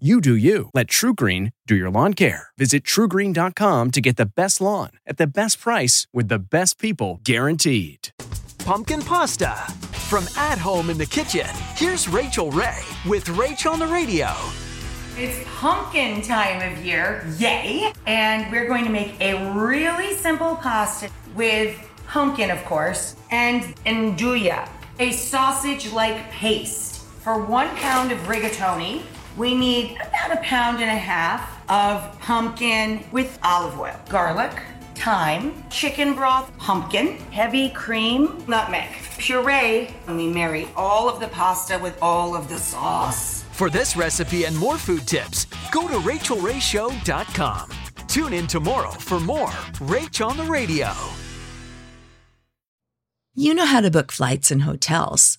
You do you. Let TruGreen do your lawn care. Visit trugreen.com to get the best lawn at the best price with the best people guaranteed. Pumpkin pasta. From at home in the kitchen, here's Rachael Ray with Rach on the radio. It's pumpkin time of year, yay! And we're going to make a really simple pasta with pumpkin, of course, and nduja, a sausage like paste. For one pound of rigatoni, we need about a pound and a half of pumpkin with olive oil, garlic, thyme, chicken broth, pumpkin, heavy cream, nutmeg, puree, and we marry all of the pasta with all of the sauce. For this recipe and more food tips, go to rachaelrayshow.com. Tune in tomorrow for more Rach on the Radio. You know how to book flights and hotels.